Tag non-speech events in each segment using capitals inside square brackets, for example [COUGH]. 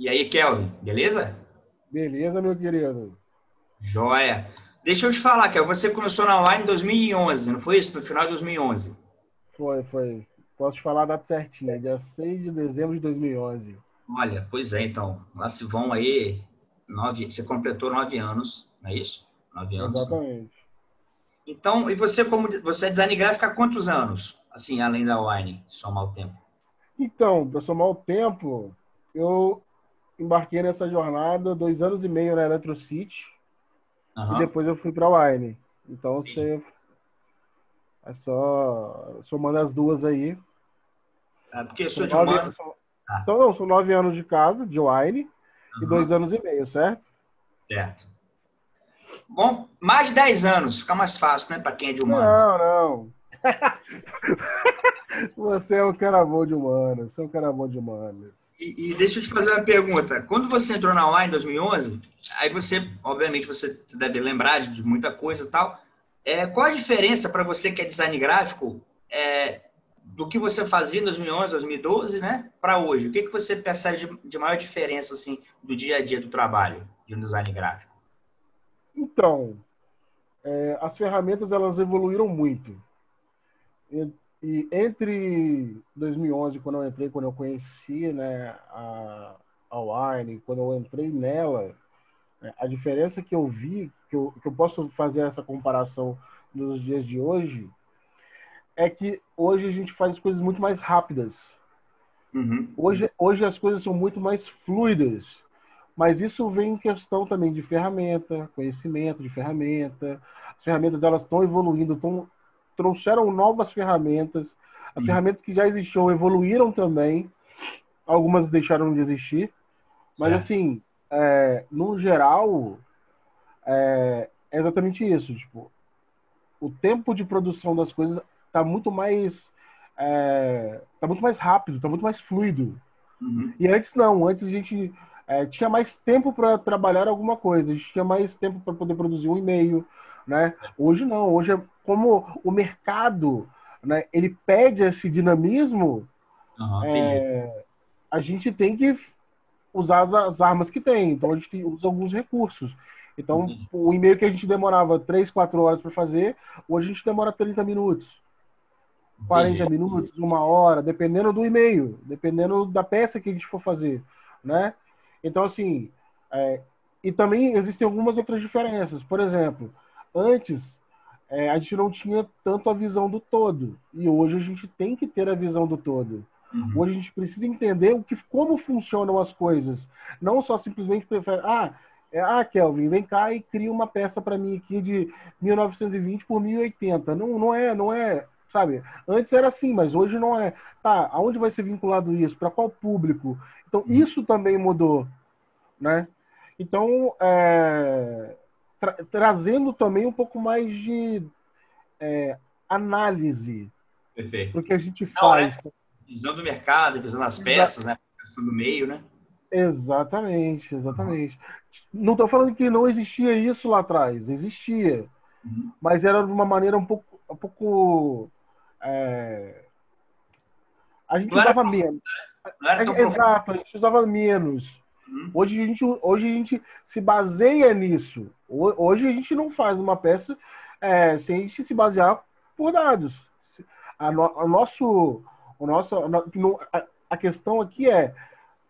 E aí, Kelvin, beleza? Beleza, meu querido. Joia. Deixa eu te falar, Kelvin, você começou na Wine em 2011, não foi isso? No final de 2011. Foi, foi. Posso te falar a data certinha, dia 6 de dezembro de 2011. Olha, pois é, então. Lá se vão aí nove. Você completou nove anos, não é isso? Nove anos. Exatamente. Então, e você, como você é design gráfico há quantos anos? Assim, além da Wine, somar o tempo? Então, para somar o tempo, eu embarquei nessa jornada dois anos e meio na Electrocity uhum. e depois eu fui para Wine. Então, você é só somando as duas aí. É porque eu sou de nove, uma... são, ah. Então, não, são nove anos de casa, de Wine, uhum. e dois anos e meio, certo? Certo. Bom, mais de 10 anos, fica mais fácil, né, para quem é de humanos. Não, não. [LAUGHS] você é um cara bom de humanos, você é um cara bom de humanos. E, e, deixa eu te fazer uma pergunta. Quando você entrou na UAI em 2011, aí você, obviamente, você deve lembrar de muita coisa e tal. É, qual a diferença para você que é design gráfico é, do que você fazia em 2011, 2012, né, para hoje? O que, que você percebe de, de maior diferença assim do dia a dia do trabalho de um design gráfico? Então, é, as ferramentas elas evoluíram muito. E, entre 2011, quando eu entrei, quando eu conheci né, a, a Wine, quando eu entrei nela, né, a diferença que eu vi, que eu, que eu posso fazer essa comparação nos dias de hoje, é que hoje a gente faz coisas muito mais rápidas. Uhum. Hoje, hoje as coisas são muito mais fluidas. Mas isso vem em questão também de ferramenta, conhecimento de ferramenta. As ferramentas elas estão evoluindo, tão, trouxeram novas ferramentas. As uhum. ferramentas que já existiam evoluíram também. Algumas deixaram de existir. Mas certo. assim, é, no geral, é, é exatamente isso. Tipo, o tempo de produção das coisas está muito mais é, tá muito mais rápido, está muito mais fluido. Uhum. E antes não, antes a gente é, tinha mais tempo para trabalhar alguma coisa, a gente tinha mais tempo para poder produzir um e-mail, né? Hoje não, hoje é como o mercado, né? Ele pede esse dinamismo, uhum, é, a gente tem que usar as, as, armas que tem, então a gente usa alguns recursos. Então, uhum. o e-mail que a gente demorava 3, 4 horas para fazer, hoje a gente demora 30 minutos. 40 minutos, uma hora, dependendo do e-mail, dependendo da peça que a gente for fazer, né? Então, assim, é, e também existem algumas outras diferenças. Por exemplo, antes é, a gente não tinha tanto a visão do todo, e hoje a gente tem que ter a visão do todo. Uhum. Hoje a gente precisa entender o que, como funcionam as coisas, não só simplesmente ah, é, ah, Kelvin, vem cá e cria uma peça para mim aqui de 1920 por 1080. Não, não é, não é sabe? Antes era assim, mas hoje não é. Tá, aonde vai ser vinculado isso? Para qual público? Então, uhum. isso também mudou, né? Então, é, tra trazendo também um pouco mais de é, análise Perfeito. do que a gente Não, faz. Né? Visão do mercado, visão das peças, né? Visão do meio, né? Exatamente, exatamente. Não estou falando que não existia isso lá atrás, existia. Uhum. Mas era de uma maneira um pouco, um pouco é... A gente não usava menos. É, exato, a gente usava menos. Uhum. Hoje, a gente, hoje a gente se baseia nisso. Hoje a gente não faz uma peça é, sem a gente se basear por dados. A, no, a nosso, o nosso, a, a questão aqui é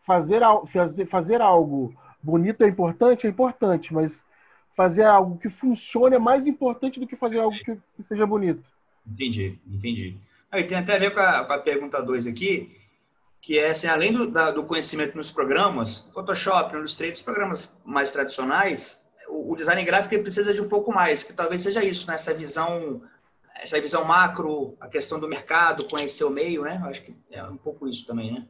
fazer, fazer, fazer algo bonito é importante, é importante, mas fazer algo que funcione é mais importante do que fazer algo que, que seja bonito. Entendi, entendi. Aí tem até a ver com a, com a pergunta 2 aqui, que é assim, além do, da, do conhecimento nos programas, Photoshop, Illustrator, os programas mais tradicionais, o, o design gráfico precisa de um pouco mais, que talvez seja isso, né? essa visão essa visão macro, a questão do mercado, conhecer o meio, né? Acho que é um pouco isso também, né?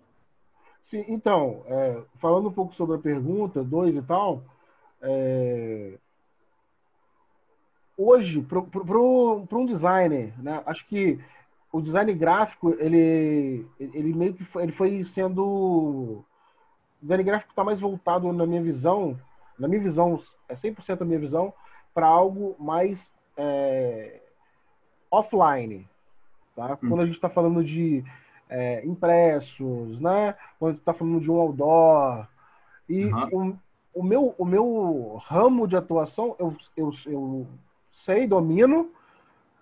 Sim, então, é, falando um pouco sobre a pergunta 2 e tal, é, hoje, para um designer, né, acho que o design gráfico, ele, ele meio que foi, ele foi sendo. O design gráfico está mais voltado, na minha visão, na minha visão, é 100% a minha visão, para algo mais é, offline. Tá? Hum. Quando a gente está falando de é, impressos, né? quando está falando de um outdoor. E uhum. o, o, meu, o meu ramo de atuação, eu, eu, eu sei, domino,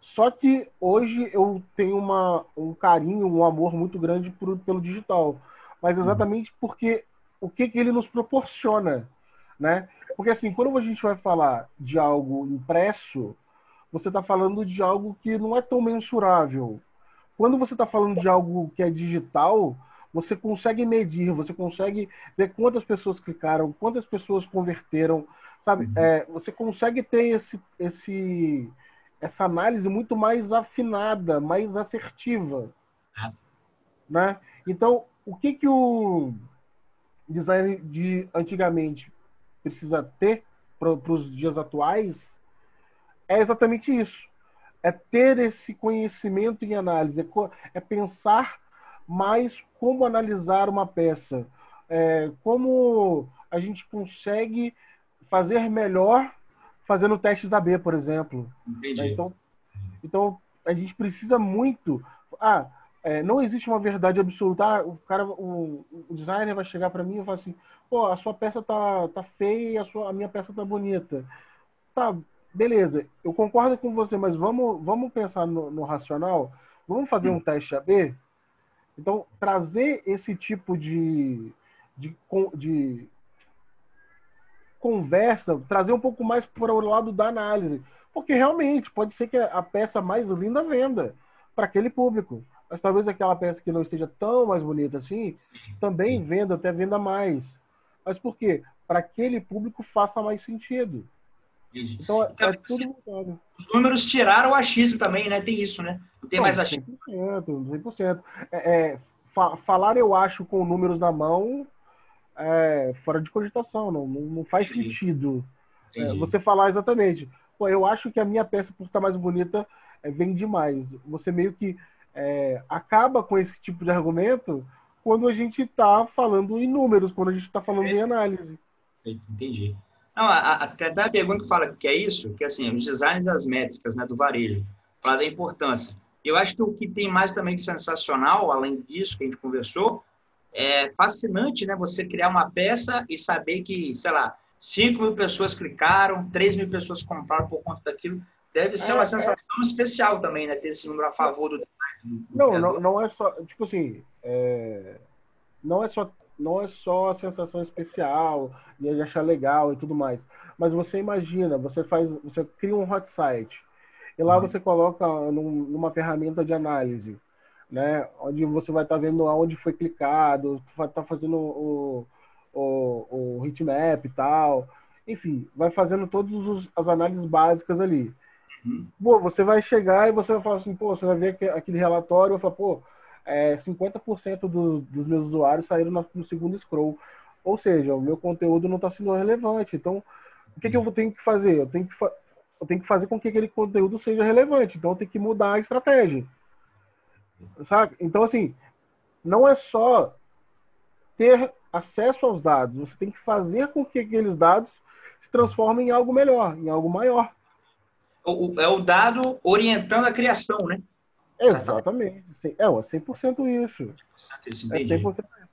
só que hoje eu tenho uma, um carinho, um amor muito grande por, pelo digital. Mas uhum. exatamente porque o que, que ele nos proporciona, né? Porque assim, quando a gente vai falar de algo impresso, você está falando de algo que não é tão mensurável. Quando você está falando de algo que é digital, você consegue medir, você consegue ver quantas pessoas clicaram, quantas pessoas converteram, sabe? Uhum. É, você consegue ter esse, esse, essa análise muito mais afinada, mais assertiva, é. né? Então, o que que o design de antigamente precisa ter para os dias atuais é exatamente isso. É ter esse conhecimento em análise, é, é pensar mais como analisar uma peça, é, como a gente consegue fazer melhor fazendo testes AB, por exemplo. Entendi. Então, então a gente precisa muito. Ah, é, não existe uma verdade absoluta. Ah, o cara, o, o designer vai chegar para mim e falar assim: pô, a sua peça tá, tá feia a, sua, a minha peça tá bonita. Tá, beleza, eu concordo com você, mas vamos, vamos pensar no, no racional? Vamos fazer um teste AB? Então, trazer esse tipo de, de, de conversa, trazer um pouco mais para o lado da análise. Porque realmente pode ser que a peça mais linda venda para aquele público. Mas talvez aquela peça que não esteja tão mais bonita assim, também venda, até venda mais. Mas por quê? Para aquele público faça mais sentido. Então, é, então, é tudo mudado. Os números tiraram o achismo também, né? Tem isso, né? Não tem Não, mais achismo. 100%. 100%. É, é, fa falar, eu acho, com números na mão, é fora de cogitação. Não, não, faz Entendi. sentido é, você falar exatamente. Pô, eu acho que a minha peça, por estar mais bonita, é, vende mais. Você meio que é, acaba com esse tipo de argumento quando a gente está falando em números, quando a gente está falando em análise. Entendi. Não, até da pergunta que fala que é isso, que assim, os designs as métricas né, do varejo, fala da importância. Eu acho que o que tem mais também de sensacional, além disso que a gente conversou, é fascinante, né? Você criar uma peça e saber que, sei lá, 5 mil pessoas clicaram, 3 mil pessoas compraram por conta daquilo. Deve ser é, uma sensação é... especial também, né? Ter esse número a favor do design. Não, não, não é só, tipo assim, é... não é só não é só a sensação especial de achar legal e tudo mais. Mas você imagina, você faz, você cria um hot site e lá uhum. você coloca num, numa ferramenta de análise, né, onde você vai estar tá vendo aonde foi clicado, vai estar tá fazendo o, o, o heatmap e tal, enfim, vai fazendo todas as análises básicas ali. Uhum. Pô, você vai chegar e você vai falar assim, pô, você vai ver aquele relatório e vai falar, pô, é, 50% do, dos meus usuários saíram no, no, segundo scroll. Ou seja, o meu conteúdo não está sendo relevante. Então, o que, que eu tenho que fazer? Eu tenho que, eu tenho que fazer com que aquele conteúdo seja relevante. Então, eu tenho que mudar a estratégia. Sabe? Então, assim, não é só ter acesso aos dados, você tem que fazer com que aqueles dados se transformem em algo melhor, em algo maior. É o dado orientando a criação, né? Exatamente. É, 100% isso. 100% isso, entendi. É 100% isso.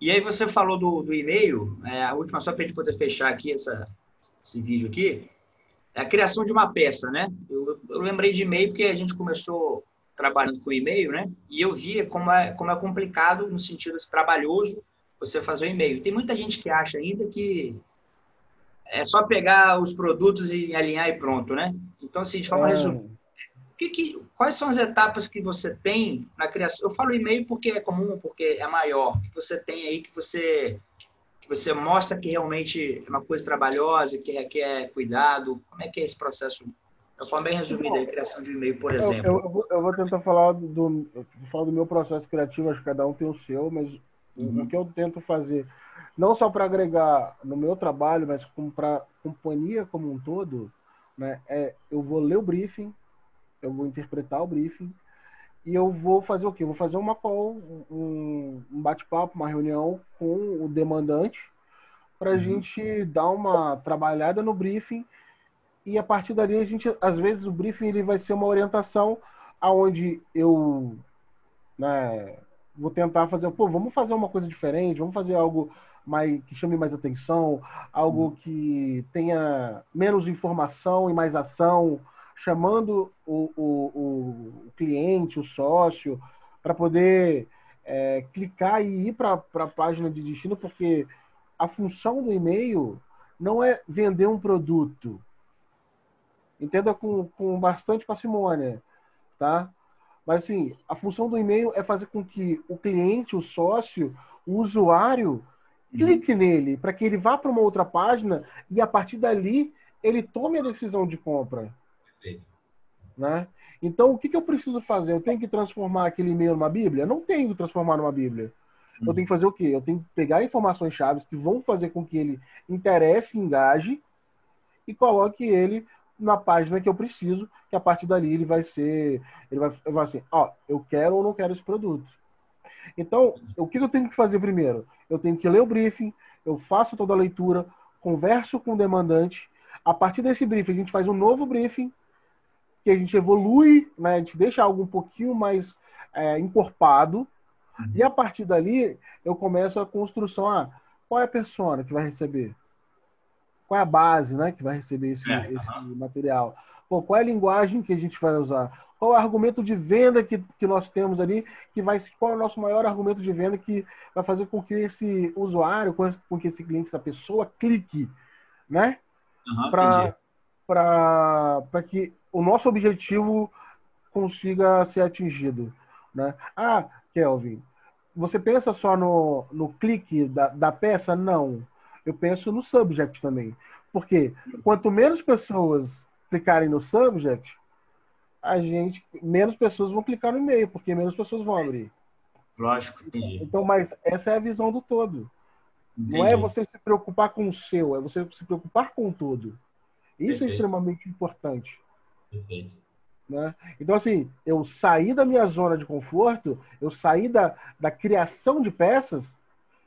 E aí você falou do, do e-mail, é, a última, só para a gente poder fechar aqui essa, esse vídeo aqui, é a criação de uma peça, né? Eu, eu lembrei de e-mail porque a gente começou trabalhando com e-mail, né? E eu via como é, como é complicado, no sentido assim, trabalhoso, você fazer o e-mail. Tem muita gente que acha ainda que é só pegar os produtos e alinhar e pronto, né? Então, assim, de forma é. resumida, que, que, quais são as etapas que você tem na criação? Eu falo e-mail porque é comum, porque é maior. Que você tem aí que você que você mostra que realmente é uma coisa trabalhosa, que requer cuidado. Como é que é esse processo? Eu falo bem resumido a criação de e-mail, por exemplo. Eu, eu, vou, eu, vou, tentar falar do, falar do meu processo criativo, acho que cada um tem o seu, mas uhum. o que eu tento fazer, não só para agregar no meu trabalho, mas para a companhia como um todo, né, é eu vou ler o briefing, eu vou interpretar o briefing e eu vou fazer o quê? Eu vou fazer uma call, um, um bate-papo, uma reunião com o demandante para a uhum. gente dar uma trabalhada no briefing e a partir dali a gente, às vezes o briefing ele vai ser uma orientação aonde eu né, vou tentar fazer, pô, vamos fazer uma coisa diferente, vamos fazer algo mais, que chame mais atenção, algo uhum. que tenha menos informação e mais ação, chamando o, o, o cliente, o sócio, para poder é, clicar e ir para a página de destino, porque a função do e-mail não é vender um produto. Entenda com, com bastante parcimônia, tá? Mas assim, a função do e-mail é fazer com que o cliente, o sócio, o usuário uhum. clique nele para que ele vá para uma outra página e a partir dali ele tome a decisão de compra. Perfeito. Né? Então, o que, que eu preciso fazer? Eu tenho que transformar aquele e-mail numa Bíblia? Não tenho que transformar numa Bíblia. Eu tenho que fazer o quê? Eu tenho que pegar informações chaves que vão fazer com que ele interesse, engaje e coloque ele na página que eu preciso, que a partir dali ele vai ser, ele vai, vai assim, ó, eu quero ou não quero esse produto. Então, o que eu tenho que fazer primeiro? Eu tenho que ler o briefing, eu faço toda a leitura, converso com o demandante. A partir desse briefing, a gente faz um novo briefing, que a gente evolui, né? a gente deixa algo um pouquinho mais é, encorpado, e a partir dali eu começo a construção. Ah, qual é a persona que vai receber? Qual é a base né, que vai receber esse, é, esse material? Pô, qual é a linguagem que a gente vai usar? Qual é o argumento de venda que, que nós temos ali? Que vai, qual é o nosso maior argumento de venda que vai fazer com que esse usuário, com que esse cliente, essa pessoa, clique, né? Uhum, para que o nosso objetivo consiga ser atingido. Né? Ah, Kelvin, você pensa só no, no clique da, da peça? Não. Eu penso no subject também. Porque quanto menos pessoas clicarem no subject, a gente menos pessoas vão clicar no e-mail, porque menos pessoas vão abrir. Lógico, entendi. Então, mas essa é a visão do todo. Entendi. Não é você se preocupar com o seu, é você se preocupar com o todo. Isso é Perfeito. é extremamente importante. Perfeito. Né? Então, assim, eu saí da minha zona de conforto, eu saí da, da criação de peças,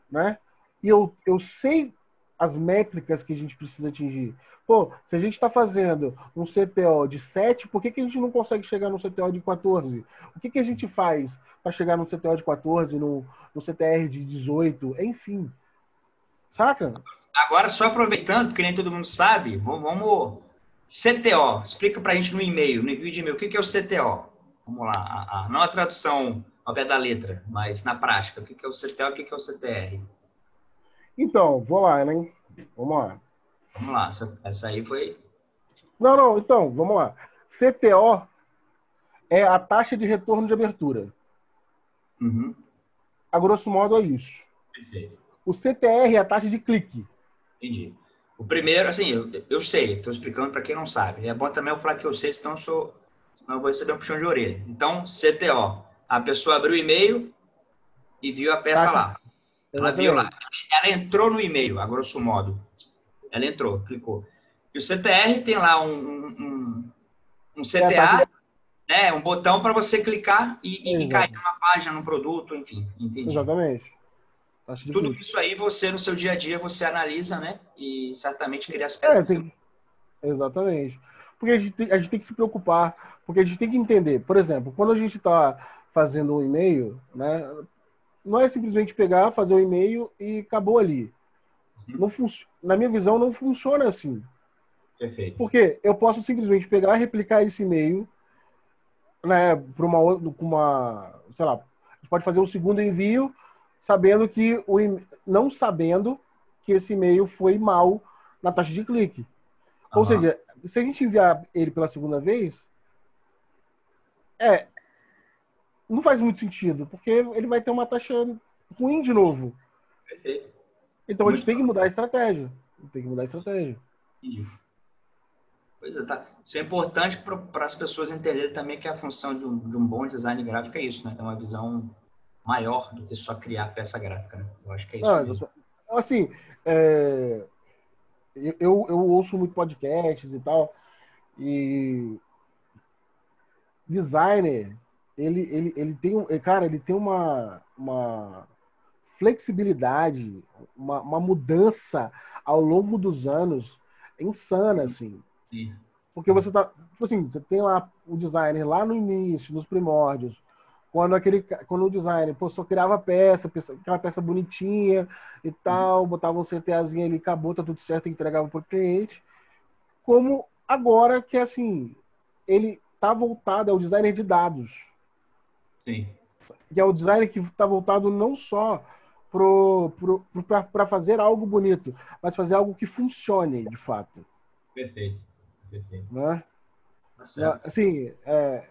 né? E eu, eu sei as métricas que a gente precisa atingir. Pô, se a gente está fazendo um CTO de 7, por que, que a gente não consegue chegar no CTO de 14? O que, que a gente faz para chegar no CTO de 14, no, CTR de 18? Enfim. Saca? Agora, só aproveitando, que nem todo mundo sabe, vamos CTO, explica para a gente no e-mail, no envio de e-mail, o que é o CTO? Vamos lá, a, a, não a tradução ao pé da letra, mas na prática, o que é o CTO e o que é o CTR? Então, vou lá, né? Vamos lá. Vamos lá, essa, essa aí foi. Não, não, então, vamos lá. CTO é a taxa de retorno de abertura. Uhum. A grosso modo é isso. Perfeito. O CTR é a taxa de clique. Entendi. O primeiro, assim, eu, eu sei, estou explicando para quem não sabe. É bom também eu falar que eu sei, senão eu, sou, senão eu vou receber um puxão de orelha. Então, CTO. A pessoa abriu o e-mail e viu a peça lá. Ela viu lá. Ela entrou no e-mail, a grosso modo. Ela entrou, clicou. E o CTR tem lá um, um, um CTA, né, um botão para você clicar e, e cair numa página, num produto, enfim. Entendi. Exatamente. Tudo isso aí você, no seu dia a dia, você analisa, né? E certamente cria as é, peças. É, tem... Exatamente. Porque a gente, tem, a gente tem que se preocupar, porque a gente tem que entender. Por exemplo, quando a gente está fazendo um e-mail, né? Não é simplesmente pegar, fazer o um e-mail e acabou ali. Uhum. Não. Na minha visão, não funciona assim. Perfeito. Porque eu posso simplesmente pegar e replicar esse e-mail né, para uma, uma, sei lá, a gente pode fazer um segundo envio sabendo que o não sabendo que esse e-mail foi mal na taxa de clique. Uhum. Ou seja, se a gente enviar ele pela segunda vez, é não faz muito sentido, porque ele vai ter uma taxa ruim de novo. Perfeito. Então a gente tem que mudar a estratégia. Tem que mudar a estratégia. Pois é, tá. Isso é importante para as pessoas entenderem também que a função de um, de um bom design gráfico é isso, né? É uma visão maior do que só criar peça gráfica. Né? Eu acho que é isso. Ah, mesmo. Assim, é... eu, eu ouço muito podcasts e tal, e designer, ele, ele, ele tem, cara, ele tem uma, uma flexibilidade, uma, uma mudança ao longo dos anos insana, assim. Sim. Porque você tá, tipo assim, você tem lá o designer lá no início, nos primórdios, Quando, aquele, quando o designer pô, só criava peça, aquela peça bonitinha e tal, uhum. botava um CTAzinho ali, acabou, tá tudo certo, entregava para o cliente. Como agora que, assim, ele tá voltado, é o designer de dados. Sim. Que é o designer que está voltado não só para fazer algo bonito, mas fazer algo que funcione de fato. Perfeito. Perfeito. Né? Tá assim, é,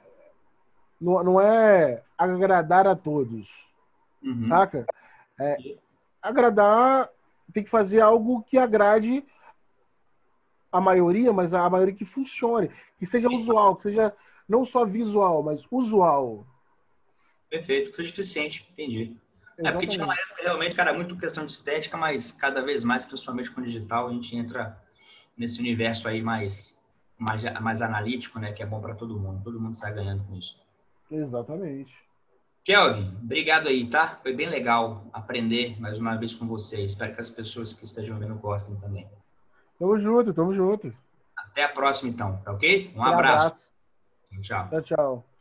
não, não é agradar a todos, uhum. saca? É, agradar tem que fazer algo que agrade a maioria, mas a maioria que funcione, que seja usual, que seja não só visual, mas usual. Perfeito, que seja eficiente, entendi. Exatamente. É porque tinha uma época realmente, cara, muito questão de estética, mas cada vez mais, principalmente com o digital, a gente entra nesse universo aí mais, mais, mais analítico, né? Que é bom para todo mundo. Todo mundo está ganhando com isso. Exatamente. Kelvin, obrigado aí, tá? Foi bem legal aprender mais uma vez com você. Espero que as pessoas que estejam vendo gostem também. Tamo junto, tamo junto. Até a próxima, então, tá ok? Um abraço. abraço. Tchau. Tchau, tchau.